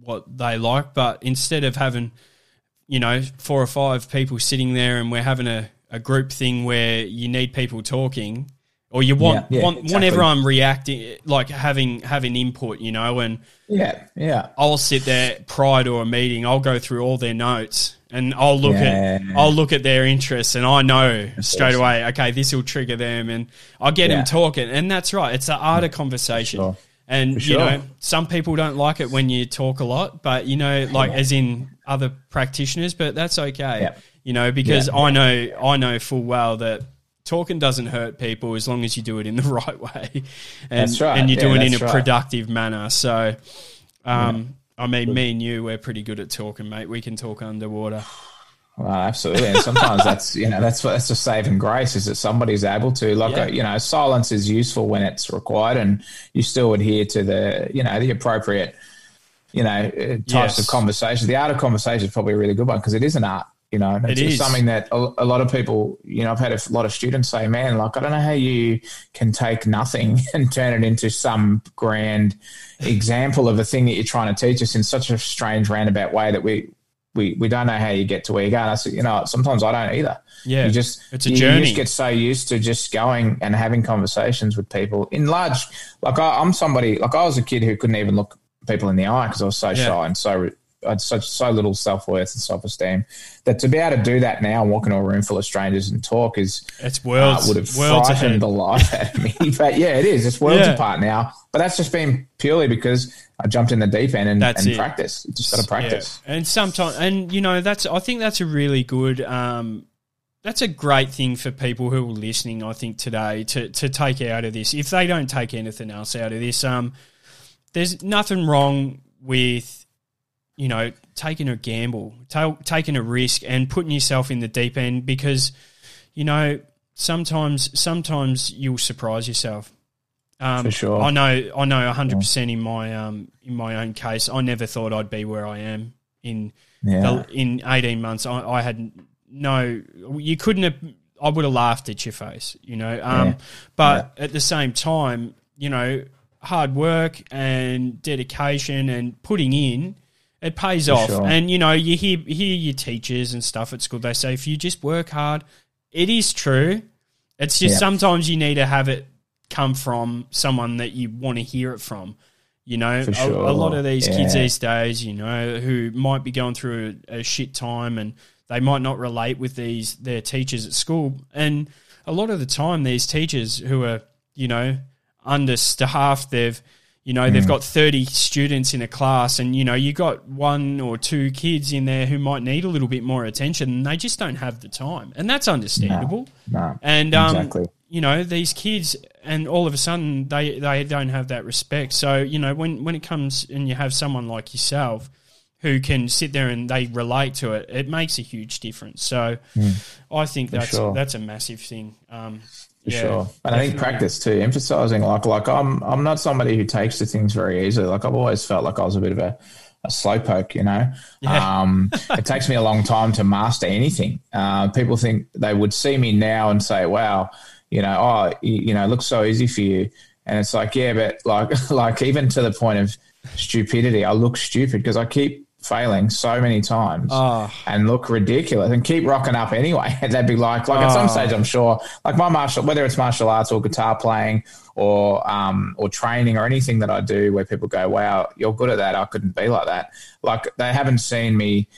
what they like, but instead of having, you know, four or five people sitting there, and we're having a, a group thing where you need people talking. Or you want, Yeah, yeah, want want everyone reacting, like having having input, you know, and Yeah, yeah. I'll sit there prior to a meeting. I'll go through all their notes and I'll look Yeah. at I'll look at their interests and I know straight awesome. away. Okay, this will trigger them, and I'll get them talking. And that's right. It's the art of conversation. sure. And For you know, some people don't like it when you talk a lot, but you know, like as in other practitioners. But that's okay. You know, because. I know I know full well that. Talking doesn't hurt people as long as you do it in the <laughs> right way, and right. and you do Yeah, it in a right. productive manner. So, um, I mean, me and you, we're pretty good at talking, mate. We can talk underwater. Well, absolutely, and sometimes <laughs> that's you know that's that's a saving grace is that somebody's able to like Yeah. you know silence is useful when it's required, and you still adhere to the you know the appropriate you know uh, types Yes. of conversation. The art of conversation is probably a really good one because it is an art. You know, it's, It it's something that a, a lot of people, you know, I've had a lot of students say, "Man, like I don't know how you can take nothing <laughs> and turn it into some grand example of a thing that you're trying to teach us in such a strange roundabout way that we we, we don't know how you get to where you go. And I said, you know, sometimes I don't either. Yeah. You just It's a you, journey. You just get so used to just going and having conversations with people in large. Like I, I'm somebody like I was a kid who couldn't even look people in the eye because I was so Yeah. shy and so I had such so little self worth and self esteem that to be able to do that now and walk into a room full of strangers and talk is It's uh, worlds, would have worlds frightened ahead. the life out of me. <laughs> But yeah, it is. It's worlds Yeah. apart now. But that's just been purely because I jumped in the deep end and, That's and it. practice. Just got to practice. Yeah. And sometimes, and you know, that's I think that's a really good. Um, that's a great thing for people who are listening. I think today to to take out of this. If they don't take anything else out of this, um, there's nothing wrong with you know taking a gamble, ta- taking a risk, and putting yourself in the deep end because you know sometimes sometimes you'll surprise yourself. Um, For sure. I know. I know. hundred percent in my um in my own case. I never thought I'd be where I am in Yeah. the, in eighteen months. I, I had no. You couldn't have. I would have laughed at your face. You know. Um, Yeah. but at the same time, you know, hard work and dedication and putting in. It pays off, sure. and you know you hear hear your teachers and stuff at school. They say if you just work hard, it is true. It's just Yeah. sometimes you need to have it come from someone that you want to hear it from. You know, For a, sure. a lot of these kids these days, you know, who might be going through a, a shit time and they might not relate with these their teachers at school. And a lot of the time, these teachers who are, you know, understaffed, they've, you know, Mm. they've got 30 students in a class and, you know, you've got one or two kids in there who might need a little bit more attention and they just don't have the time. And that's understandable. No. And um, Exactly. you know, these kids, and all of a sudden they they don't have that respect. So you know, when when it comes and you have someone like yourself who can sit there and they relate to it, it makes a huge difference. So I think that's Hmm. sure. that's a massive thing. Um, For yeah, sure. And I think practice too, emphasizing like like I'm I'm not somebody who takes to things very easily. Like I've always felt like I was a bit of a, a slowpoke, you know. Yeah. Um, <laughs> it takes me a long time to master anything. Uh, people think they would see me now and say, "Wow, you know, oh, you, you know, it looks so easy for you." And it's like, yeah, but like <laughs> like even to the point of stupidity, I look stupid because I keep failing so many times Oh. and look ridiculous and keep rocking up anyway. <laughs> They'd be like, like at some Oh. stage, I'm sure, like my martial, whether it's martial arts or guitar playing or um or training or anything that I do, where people go, "Wow, you're good at that. I couldn't be like that." Like they haven't seen me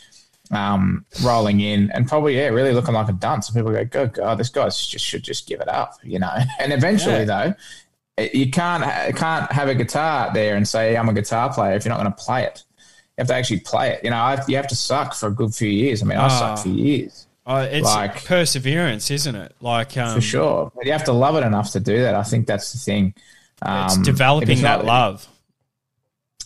um rolling in and probably yeah, really looking like a dunce. And people go, "Good God, this guy just should just give it up," you know. <laughs> And eventually, though. You can't can't have a guitar there and say I'm a guitar player if you're not going to play it. Have to actually play it. You know, I, you have to suck for a good few years. I mean, I Ah. sucked for years Uh, it's Like- perseverance, isn't it? Like um, for sure. But you have to love it enough to do that. I think that's the thing. Um, it's developing it's that not- love.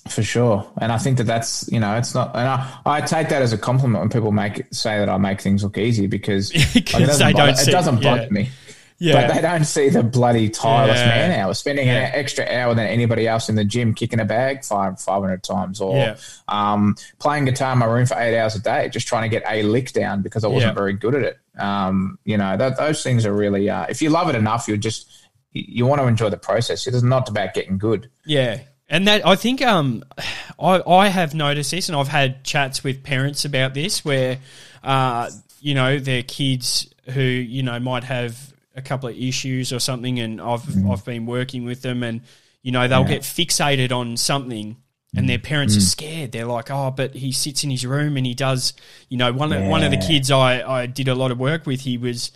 for sure. And I think that that's you know it's not. And I, I take that as a compliment when people make say that I make things look easy because <laughs> like, it doesn't bother, don't see- it doesn't bother yeah. me. Yeah, But they don't see the bloody tireless Yeah. man hours, spending Yeah. an extra hour than anybody else in the gym, kicking a bag five five hundred times, or Yeah. um, playing guitar in my room for eight hours a day, just trying to get a lick down because I wasn't very good at it. Um, you know, that, those things are really. Uh, if you love it enough, you just you, you want to enjoy the process. It's not about getting good. Yeah. And that I think um <sighs> I I have noticed this and I've had chats with parents about this where uh you know their kids who you know might have a couple of issues or something and I've mm. I've been working with them and you know they'll get fixated on something and their mm. parents are mm. scared. They're like, "Oh, but he sits in his room and he does, you know, one of one of the kids I I did a lot of work with, he was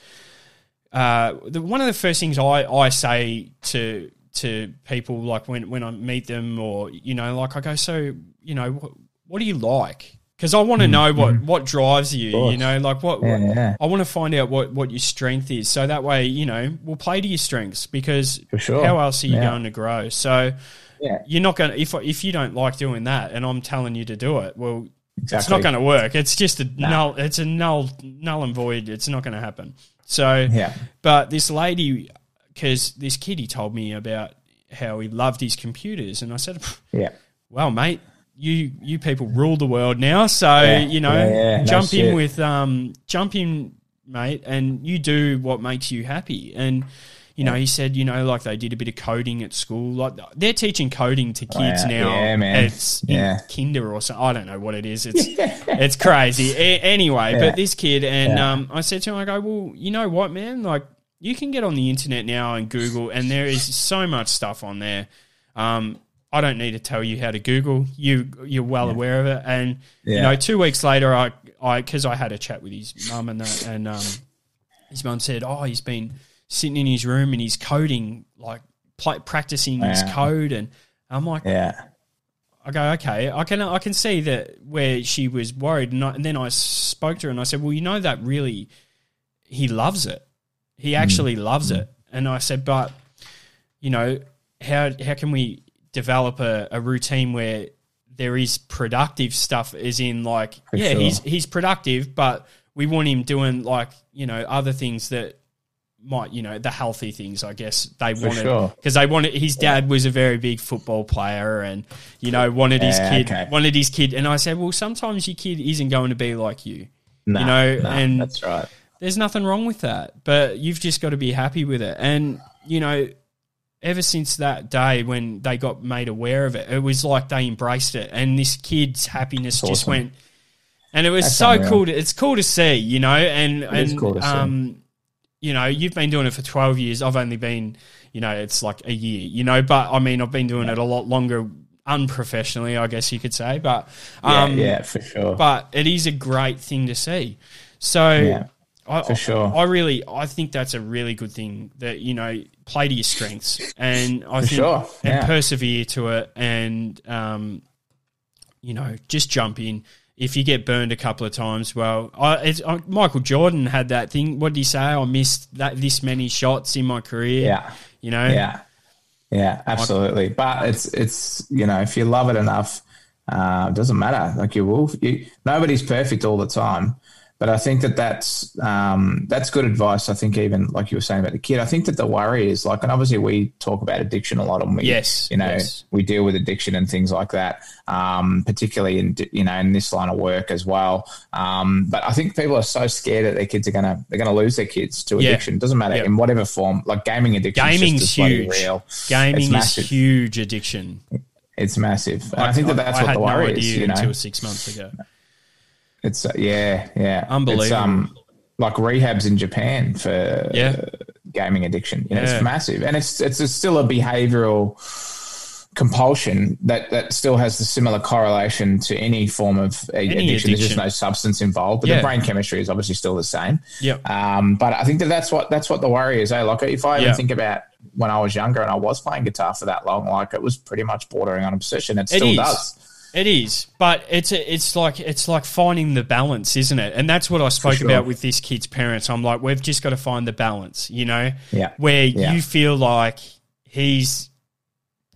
uh, the, one of the first things I, I say to to people like when, when I meet them or you know like I go so you know what, what do you like because I want to mm, know what mm. what drives you you know like what, Yeah, what- yeah. I want to find out what what your strength is. So that way you know we'll play to your strengths because For sure. how else are you Yeah. going to grow? So Yeah, you're not going to if if you don't like doing that and I'm telling you to do it well it's not going to work. It's just a null it's a null null and void. It's not going to happen. So Yeah, but this lady, because this kid, he told me about how he loved his computers, and I said, yeah, "Well, mate, you you people rule the world now, so Yeah, you know, yeah, yeah, no jump in shit. with um, jump in, mate, and you do what makes you happy." And you know, he said, you know, like they did a bit of coding at school. Like they're teaching coding to kids Oh, yeah. now. Yeah, man. It's in Yeah. kinder or something. I don't know what it is. It's <laughs> it's crazy. A- anyway, but this kid and um, I said to him, I go, well, you know what, man? Like you can get on the internet now and Google, and there is so much stuff on there. Um, I don't need to tell you how to Google. You you're well aware of it. And you know, two weeks later, I I because I had a chat with his mum and that, and um, his mum said, oh, he's been sitting in his room and he's coding like pl- practicing his code, and I'm like, Yeah. I go, okay, I can I can see that where she was worried, and, I, and then I spoke to her and I said, well, you know that really, he loves it. He mm. actually loves mm. it, and I said, but you know, how how can we develop a, a routine where there is productive stuff, as in like, For yeah, sure. he's he's productive, but we want him doing like you know other things that might you know the healthy things I guess they wanted sure. because they wanted his dad was a very big football player and you know wanted his Yeah, kid okay. wanted his kid and I said well sometimes your kid isn't going to be like you Nah, know, nah, and- that's right. there's nothing wrong with that but you've just got to be happy with it and you know ever since that day when they got made aware of it it was like they embraced it and this kid's happiness That's just went and it was That's so unreal. cool to, it's cool to see you know and is and cool to see. um you know you've been doing it for 12 years i've only been you know it's like a year you know but i mean i've been doing it a lot longer unprofessionally i guess you could say but Yeah, um yeah, for sure. but it is a great thing to see. So Yeah, I, for sure. I really, I think that's a really good thing that you know play to your strengths, and I think sure, and persevere to it, and um, you know, just jump in. If you get burned a couple of times, well, I, it's, I, Michael Jordan had that thing. What did he say? I missed that this many shots in my career. yeah. you know, Yeah, yeah, absolutely. But it's it's you know if you love it enough, uh, it doesn't matter. Like you will, you, nobody's perfect all the time. But I think that that's um, that's good advice. I think even like you were saying about the kid, I think that the worry is like, and obviously we talk about addiction a lot, and we, Yes, you know, yes. we deal with addiction and things like that, um, particularly in you know in this line of work as well. Um, but I think people are so scared that their kids are gonna they're gonna lose their kids to Yeah. addiction. Doesn't matter Yeah. in whatever form. Like gaming addiction, gaming's huge. real. Gaming is massive. huge addiction. It's massive. And I, think that that's I what the no worry idea is. You know, until six months ago. It's uh, yeah, yeah, Unbelievable. It's, um, like rehabs in Japan for Yeah. gaming addiction. You know, Yeah. it's massive, and it's it's a, still a behavioural compulsion that that still has the similar correlation to any form of uh, addiction. There's just no substance involved, but Yeah. the brain chemistry is obviously still the same. Yep. Um, but I think that that's what that's what the worry is. Eh? Like if I even Yeah. think about when I was younger and I was playing guitar for that long, like it was pretty much bordering on obsession. It It still does. It is, but it's a, it's like it's like finding the balance, isn't it? And that's what I spoke sure. about with this kid's parents. I'm like, we've just got to find the balance, you know, Yeah. where Yeah. you feel like he's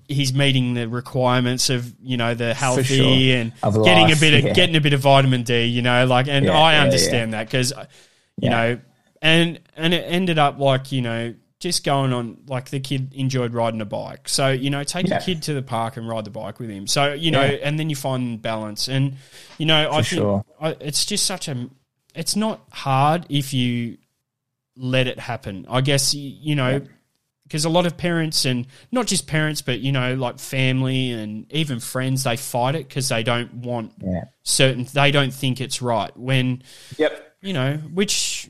he's meeting the requirements of you know the healthy sure. and Of getting life, a bit of yeah. getting a bit of vitamin D, you know, like, and I understand that because you know, and and it ended up like you know. Just going on, like the kid enjoyed riding a bike. So, you know, take Yeah. your kid to the park and ride the bike with him. So, you know, Yeah. and then you find balance. And, you know, I think sure. I, it's just such a, it's not hard if you let it happen. I guess, you know, because a lot of parents and not just parents, but, you know, like family and even friends, they fight it because they don't want Yeah. certain, they don't think it's right. When, Yep. you know, which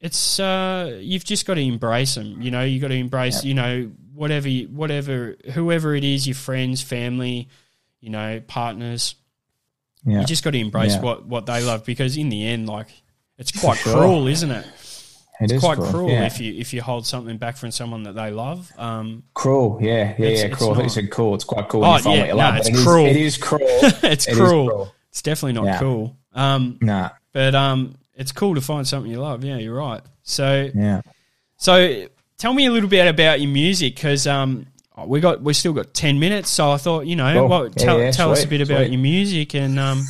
it's uh, you've just got to embrace them. You know, you got to embrace, you know, whatever, you, whatever, whoever it is, your friends, family, you know, partners. Yeah. You just got to embrace Yeah. what what they love because in the end, like, it's quite sure. cruel, isn't it? It is Quite cruel Yeah. if you if you hold something back from someone that they love. Um, Cruel, yeah, yeah, It's- yeah, it's cruel. I thought you said cool. It's quite cool Oh, yeah, no, love. it's but it is- cruel. it is cruel. <laughs> it's It is cruel. cruel. It's definitely not cool. Um, Nah, but um, it's cool to find something you love. Yeah, you're right. So yeah. So tell me a little bit about your music because um, we got we still got ten minutes. So I thought you know, Cool. well, tell, yeah, tell us a sweet, bit about sweet. your music and um,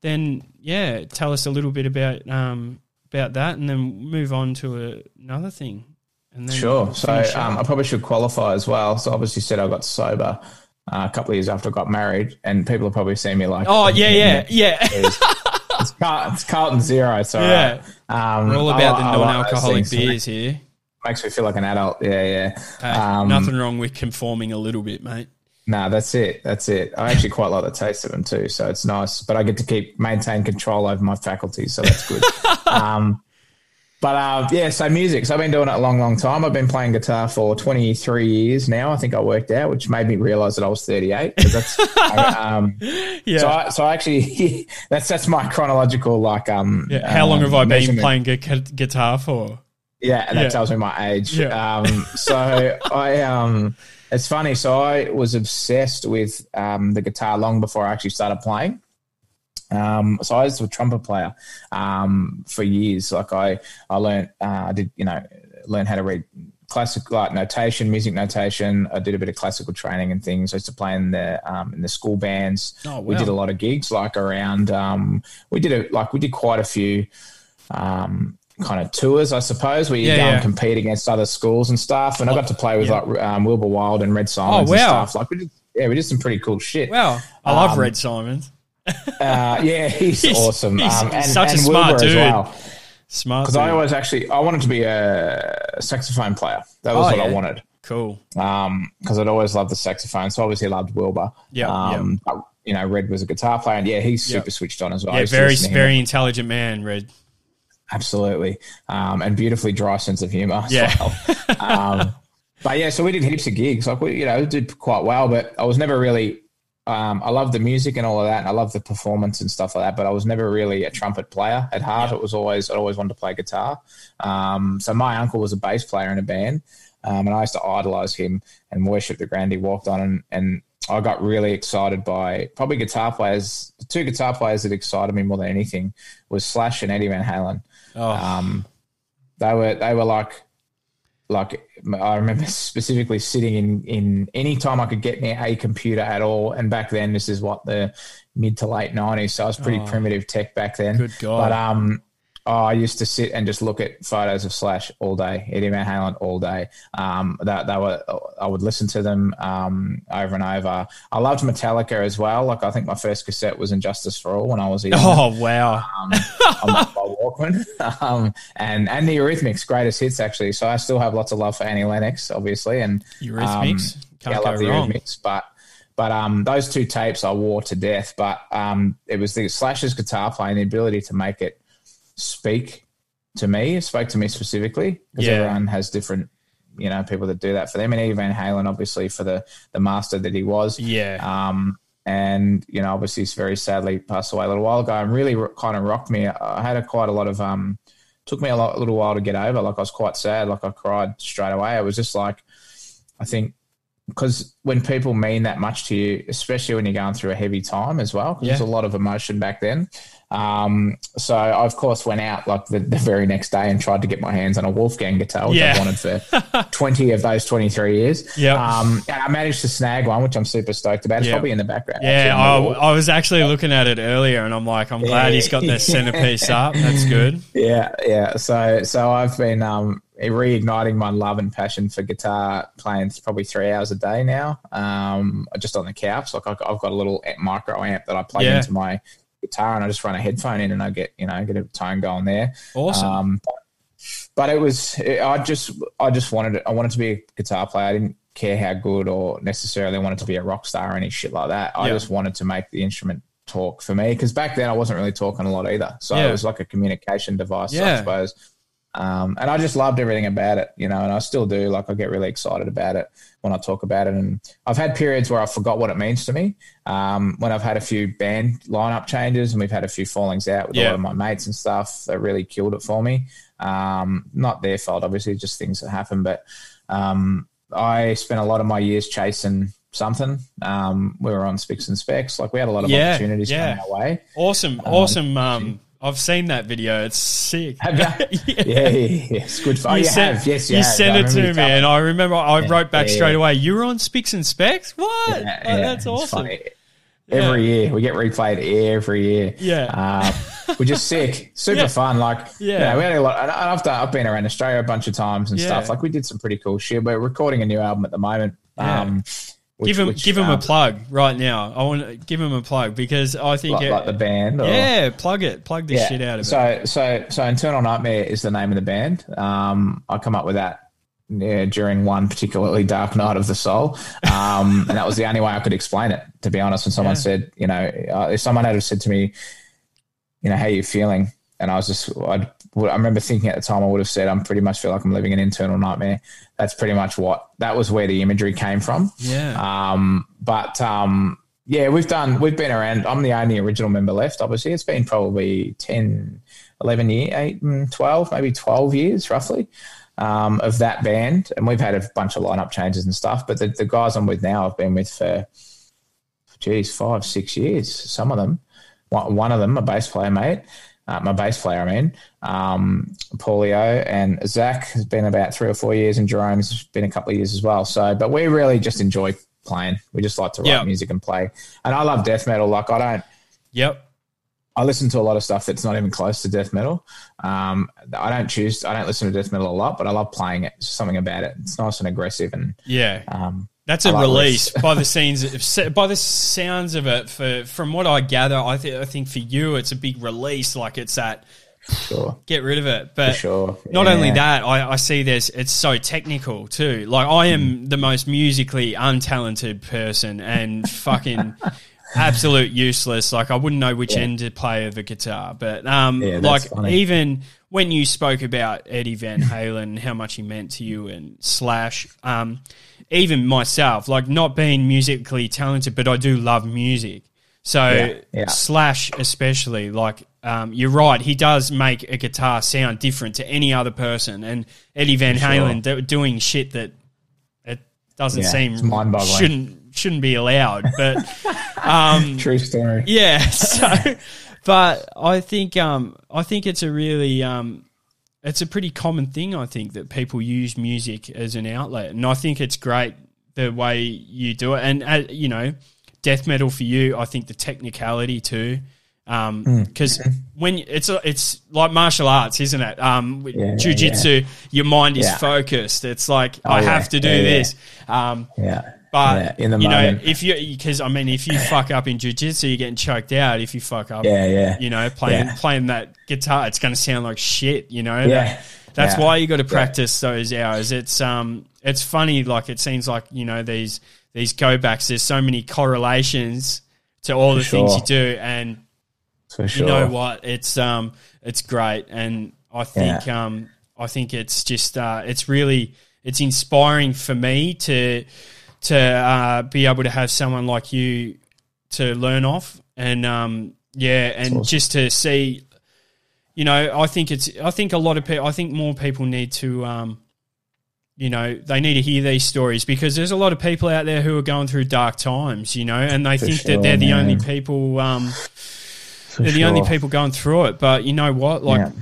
then yeah, tell us a little bit about um, about that, and then move on to a, another thing. And then Sure. So um, I probably should qualify as well. So obviously said I got sober uh, a couple of years after I got married, and people have probably seen me like, oh yeah, <laughs> yeah, yeah. It's, Carl, it's Carlton Zero. So Yeah. um, We're all about the I those non-alcoholic beers here. makes me feel like an adult. Yeah, yeah. Um, nothing wrong with conforming a little bit, mate. Nah, that's it. That's it. I actually quite like the taste of them too, so it's nice. But I get to keep maintain control over my faculties, so that's good. <laughs> um, but uh, yeah, so music. So I've been doing it a long, long time. I've been playing guitar for twenty three years now. I think I worked out, which made me realise that I was thirty eight. That's <laughs> um, Yeah. so. I, so I actually, <laughs> that's that's my chronological like um. yeah. How long um, have I been playing gu- guitar for? Yeah, and that Yeah. tells me my age. Yeah. Um, so <laughs> I um, it's funny. So I was obsessed with um, the guitar long before I actually started playing. Um, so I was a trumpet player um, for years. Like I, I learned, uh, I did, you know, learn how to read classic like notation, music notation. I did a bit of classical training and things. I used to play in the um, in the school bands. Oh, We did a lot of gigs, like around. Um, we did a like we did quite a few um, kind of tours, I suppose, where you Yeah, go yeah. and compete against other schools and stuff. And I got to play with Yeah. like um, Wilbur Wilde and Red Symons Oh, wow. and stuff. Like we did, yeah, we did some pretty cool shit. Wow, I love Um, Red Symons. Uh, yeah, <laughs> he's, He's- awesome. he's um, and, such a smart Wilbur dude. as well. Smart. Because I always actually I wanted to be a saxophone player. That was Oh, what yeah. I wanted. cool. Um, because I'd always loved the saxophone. So obviously loved Wilbur. Yeah, Um, but, you know, Red was a guitar player, and yeah, he's super switched on as well. Yeah, very very intelligent man, Red. Absolutely. Um, and beautifully dry sense of humor Yeah. well. <laughs> um, but yeah, so we did heaps of gigs. Like we, you know, did quite well, but I was never really, um, I love the music and all of that. And I love the performance and stuff like that, but I was never really a trumpet player at heart. It was always, I always wanted to play guitar. Um, so my uncle was a bass player in a band. Um, and I used to idolize him and worship the ground he walked on. And, and I got really excited by probably guitar players. The two guitar players that excited me more than anything was Slash and Eddie Van Halen. Oh, Um, they were they were like like I remember specifically sitting in in any time I could get near a computer at all. And back then, this is what the mid to late nineties, so I was pretty Oh. primitive tech back then. Good God. But um. Oh, I used to sit and just look at photos of Slash all day, Eddie Van Halen all day. Um, that they were, I would listen to them um, over and over. I loved Metallica as well. Like I think my first cassette was And Justice for All when I was a young oh wow. um, on my, Walkman, <laughs> um, and and the Eurythmics greatest hits actually. So I still have lots of love for Annie Lennox, obviously, and Eurythmics. Um, Can't yeah, I go love the wrong. Eurythmics, but but um, those two tapes I wore to death. But um, it was the Slash's guitar playing, the ability to make it speak to me, spoke to me specifically, because Yeah. everyone has different. You know, people that do that for them, and Eddie Van Halen, obviously, for the the master that he was. Yeah. Um, and you know, obviously, he's very sadly passed away a little while ago, and really kind of rocked me. I had a quite a lot of um, took me a, lot, a little while to get over. Like I was quite sad. Like I cried straight away. It was just like, I think, because when people mean that much to you, especially when you're going through a heavy time as well, Yeah. there's a lot of emotion back then. Um, so I of course went out like the, the very next day and tried to get my hands on a Wolfgang guitar, which Yeah. I've wanted for <laughs> 20 of those 23 years. Yep. Um, and I managed to snag one, which I'm super stoked about. It's Yep. probably in the background. Yeah, actually, I, on the wall. I was actually looking at it earlier, and I'm like, I'm glad he's got the centerpiece <laughs> up. That's good. yeah, yeah. So, so I've been um, reigniting my love and passion for guitar playing probably three hours a day now. Um, just on the couch, like I've got I've got a little micro amp that I plug Yeah. into my guitar, and I just run a headphone in, and I get you know get a tone going there. Awesome. Um, but, it was I just I just wanted it. I wanted to be a guitar player. I didn't care how good or necessarily wanted to be a rock star or any shit like that. I Yeah. just wanted to make the instrument talk for me because back then I wasn't really talking a lot either. So Yeah. it was like a communication device, I Yeah. suppose. Um, and I just loved everything about it, you know, and I still do. Like I get really excited about it when I talk about it. And I've had periods where I forgot what it means to me. Um, when I've had a few band lineup changes and we've had a few fallings out with a Yeah. lot of my mates and stuff, that really killed it for me. Um, not their fault, obviously, just things that happen. But um, I spent a lot of my years chasing something. Um, we were on Spicks and Specs. Like we had a lot of Yeah, opportunities yeah. coming our way. Awesome. Awesome. I've seen that video. It's sick. Have you? <laughs> yeah, yeah, yeah. It's good fun. Oh, you, sent, have. Yes, you, you sent it to me, and I remember I wrote back yeah, straight yeah. away. You were on Spicks and Specs. What? Yeah, Oh, yeah, that's awesome. Every year we get replayed every year. Yeah. we're just sick, <laughs> super Yeah. fun. Like, Yeah. yeah, we had a lot. And I've done, I've been around Australia a bunch of times and Yeah. stuff. Like, we did some pretty cool shit. We're recording a new album at the moment. Yeah. Um, which- give him, which, give him a plug right now. I want to give him a plug because I think, like, it- like the band. Or, yeah, plug it, plug the shit out of it. so, so, so, Internal Nightmare is the name of the band. Um, I come up with that yeah, during one particularly dark night of the soul, um, <laughs> and that was the only way I could explain it. To be honest, when someone Yeah. said, you know, uh, if someone had said to me, you know, how you feeling, and I was just, I'd, I remember thinking at the time, I would have said, I'm pretty much feel like I'm living an internal nightmare. That's pretty much what that was where the imagery came from. Yeah. Um, but um, yeah, we've done, we've been around. I'm the only original member left. Obviously, it's been probably 10, 11 years, 8, mm, 12, maybe 12 years roughly um, of that band. And we've had a bunch of lineup changes and stuff. But the, the guys I'm with now, I've been with for, geez, five, six years. Some of them. One, one of them, a bass player, mate. Uh, my bass player, I mean, um, Paulio and Zach has been about three or four years, and Jerome's been a couple of years as well. So, but we really just enjoy playing. We just like to write Yeah. music and play. And I love death metal. Like I don't, Yep. I listen to a lot of stuff that's not even close to death metal. Um, I don't choose, I don't listen to death metal a lot, but I love playing it. There's something about it. It's nice and aggressive, and Yeah. um, That's a release by the <laughs> scenes, by the sounds of it. For from what I gather, I think I think for you, it's a big release. Like it's that sure, get rid of it. But For sure. not Yeah. only that, I, I see there's it's so technical too. Like I Mm. am the most musically untalented person and fucking <laughs> absolute useless. Like I wouldn't know which end to play of a guitar. But um, Yeah, like funny. even when you spoke about Eddie Van Halen and how much he meant to you and Slash, um, even myself, like not being musically talented, but I do love music. So Yeah, yeah. Slash, especially, like um, you're right, he does make a guitar sound different to any other person, and Eddie Van Sure. Halen do, doing shit that it doesn't Yeah, seem mind-boggling. shouldn't shouldn't be allowed, but. <laughs> Um, True story. yeah. <laughs> So, but I think um, I think it's a really um, it's a pretty common thing. I think that people use music as an outlet, and I think it's great the way you do it. And uh, you know, death metal for you, I think the technicality too. Because Mm. when it's it's like martial arts, isn't it? Um, Yeah, yeah, jujitsu, your mind is Yeah. focused. It's like I yeah. have to do Yeah, yeah. this. Um, Yeah. But Yeah, in the you moment. know, if you because I mean, if you fuck up in jujitsu, you're getting choked out. If you fuck up, Yeah, yeah. you know, playing Yeah. playing that guitar, it's going to sound like shit. You know, Yeah. That- that's why you got to practice those hours. It's um, it's funny. Like it seems like you know these these go backs. There's so many correlations to all the things you do, and For you know what? It's um, it's great, and I think um, I think it's just uh, it's really it's inspiring for me to to uh, be able to have someone like you to learn off, and um, yeah, and awesome. just to see, you know, I think it's I think a lot of people, I think more people need to. Um, you know, they need to hear these stories because there's a lot of people out there who are going through dark times, you know, and they For think that they're the man. only people um, they're the only people going through it. But you know what? Like, Yeah.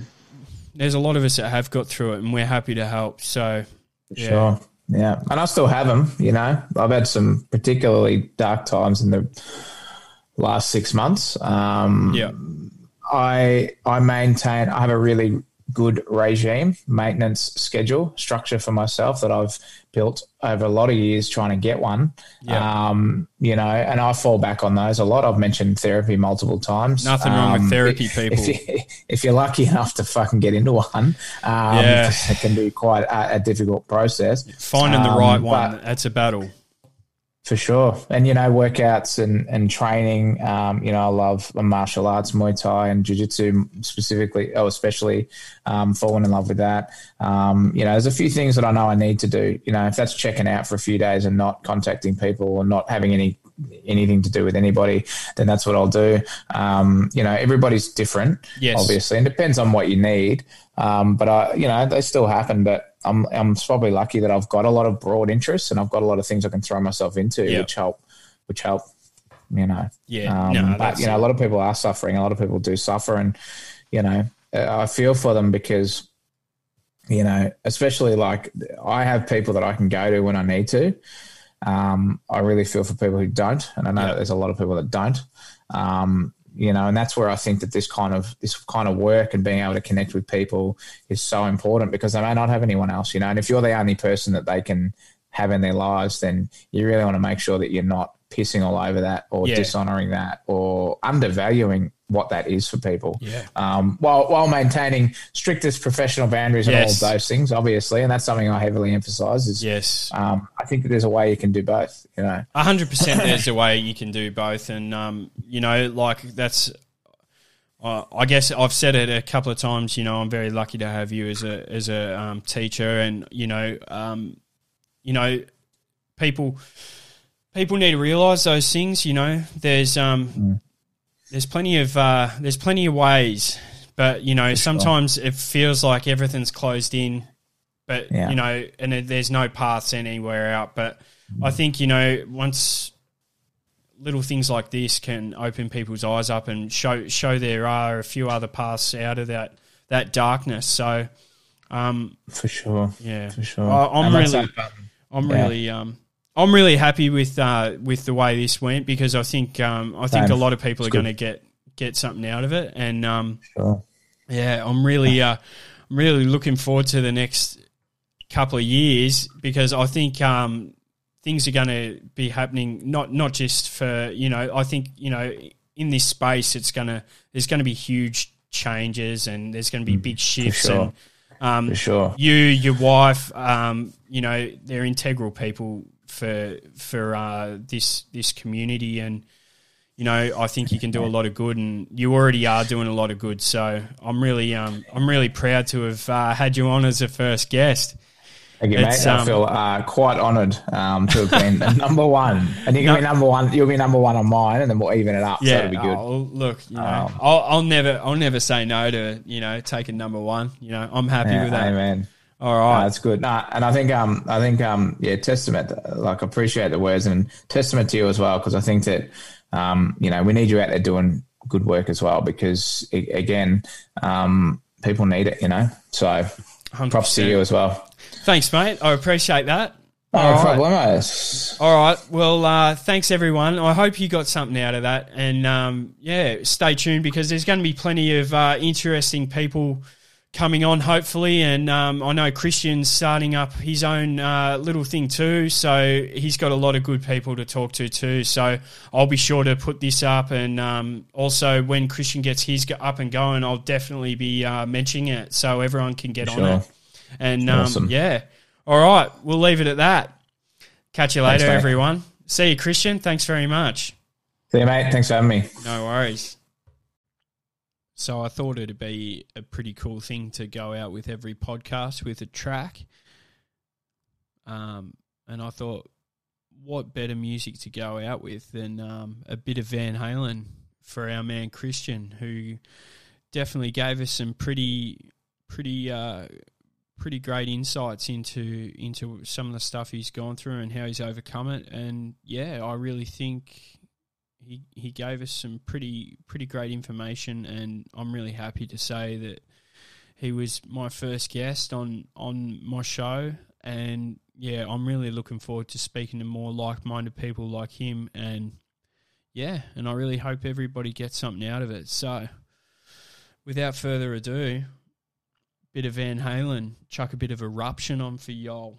there's a lot of us that have got through it, and we're happy to help. So, yeah, Sure. Yeah. And I still have them, you know. I've had some particularly dark times in the last six months. Um, yeah, I I maintain I have a really good regime, maintenance schedule, structure for myself that I've built over a lot of years trying to get one. Yeah. Um, you know, and I fall back on those a lot. I've mentioned therapy multiple times. Nothing wrong with Um, therapy, <laughs> if- people. If, you, if you're lucky enough to fucking get into one, um, Yeah. it can be quite a, a difficult process. finding the Um, right one that's a battle. For sure. And, you know, workouts and, and training. Um, you know, I love martial arts, Muay Thai and Jiu Jitsu specifically, oh, especially um, fallen in love with that. Um, you know, there's a few things that I know I need to do. You know, if that's checking out for a few days and not contacting people or not having any anything to do with anybody, then that's what I'll do. Um, you know, everybody's different, Yes. obviously, and depends on what you need. Um, but I, you know, they still happen. But I'm, I'm probably lucky that I've got a lot of broad interests and I've got a lot of things I can throw myself into, Yeah. which help, which help. You know, Yeah, um, no, but you know, a lot of people are suffering. A lot of people do suffer, and you know, uh, I feel for them because, you know, especially like I have people that I can go to when I need to. Um, I really feel for people who don't, and I know that there's a lot of people that don't. Um, you know, and that's where I think that this kind of this kind of work and being able to connect with people is so important because they may not have anyone else. You know, and if you're the only person that they can have in their lives, then you really want to make sure that you're not pissing all over that or Yeah. dishonoring that or undervaluing what that is for people. Yeah. Um, while while maintaining strictest professional boundaries and all Yes. of those things, obviously, and that's something I heavily emphasize. Is Yes. um, I think that there's a way you can do both. You know, A hundred percent. There's a way you can do both, and um, you know, like that's. Uh, I guess I've said it a couple of times. You know, I'm very lucky to have you as a as a um, teacher, and you know, um, you know, people people need to realise those things. You know, there's um, there's plenty of uh, there's plenty of ways, but you know, sometimes it feels like everything's closed in, but Yeah. you know, and it- there's no paths anywhere out. But I think you know once little things like this can open people's eyes up and show show there are a few other paths out of that that darkness. So, um, for sure, yeah, for sure. I, I'm And really, I'm really, um, I'm really happy with uh, with the way this went because I think um, I think Same. a lot of people It's are going to get get something out of it, and um, sure. yeah, I'm really, uh, I'm really looking forward to the next couple of years because I think um, things are going to be happening. Not not just for you know. I think you know in this space, it's gonna there's going to be huge changes and there's going to be big shifts sure. and. Um, For sure. you, your wife, um, you know, they're integral people for for uh, this this community, and you know, I think you can do a lot of good, and you already are doing a lot of good. So I'm really, um, I'm really proud to have uh, had you on as a first guest. Thank you, mate. I um, feel uh, quite honoured um, to have been <laughs> number one, and you're gonna be number one. You'll be number one on mine, and then we'll even it up. so Yeah, it'll be good. oh, look, you know, Um, I'll, I'll never, I'll never say no to you know taking number one. You know, I'm happy yeah, with that. amen. All Uh, right, that's good. Nah, and I think, um, I think, um, yeah, testament. Like, appreciate the words and testament to you as well, because I think that, um, you know, we need you out there doing good work as well, because again, um, people need it, you know. So, 100%. props to you as well. Thanks, mate. I appreciate that. No All right. problemos. All right. Well, uh, thanks everyone. I hope you got something out of that, and um, yeah, stay tuned because there's going to be plenty of uh, interesting people coming on, hopefully. And um, I know Christian's starting up his own uh, little thing too, so he's got a lot of good people to talk to too. So I'll be sure to put this up, and um, also when Christian gets his up and going, I'll definitely be uh, mentioning it so everyone can get on it. And um, yeah, all right, we'll leave it at that. Catch you later, mate. everyone. See you, Christian. Thanks very much. See you, mate. Thanks for having me. No worries. So I thought it'd be a pretty cool thing to go out with every podcast with a track. Um, and I thought, what better music to go out with than um, a bit of Van Halen for our man Christian, who definitely gave us some pretty, pretty, uh, pretty great insights into into some of the stuff he's gone through and how he's overcome it. And yeah, I really think he he gave us some pretty pretty great information, and I'm really happy to say that he was my first guest on on my show, and yeah, I'm really looking forward to speaking to more like-minded people like him, and yeah, and I really hope everybody gets something out of it. So, without further ado, bit of Van Halen, chuck a bit of eruption on for y'all.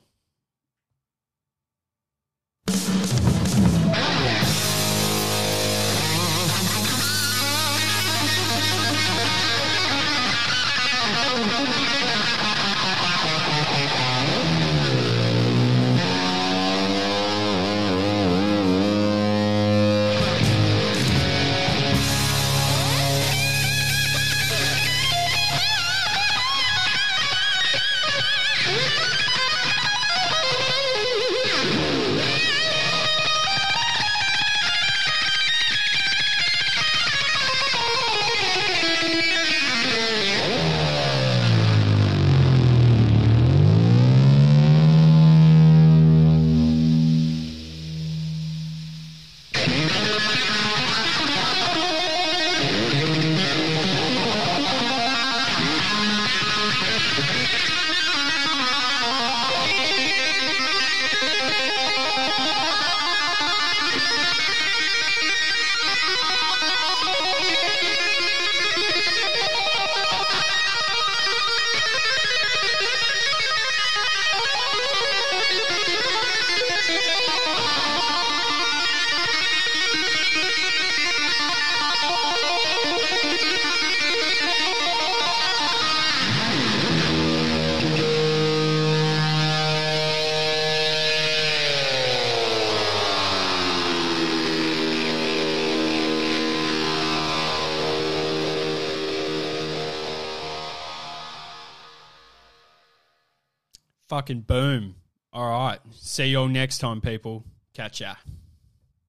Fucking boom. All right. See you all next time, people. Catch ya.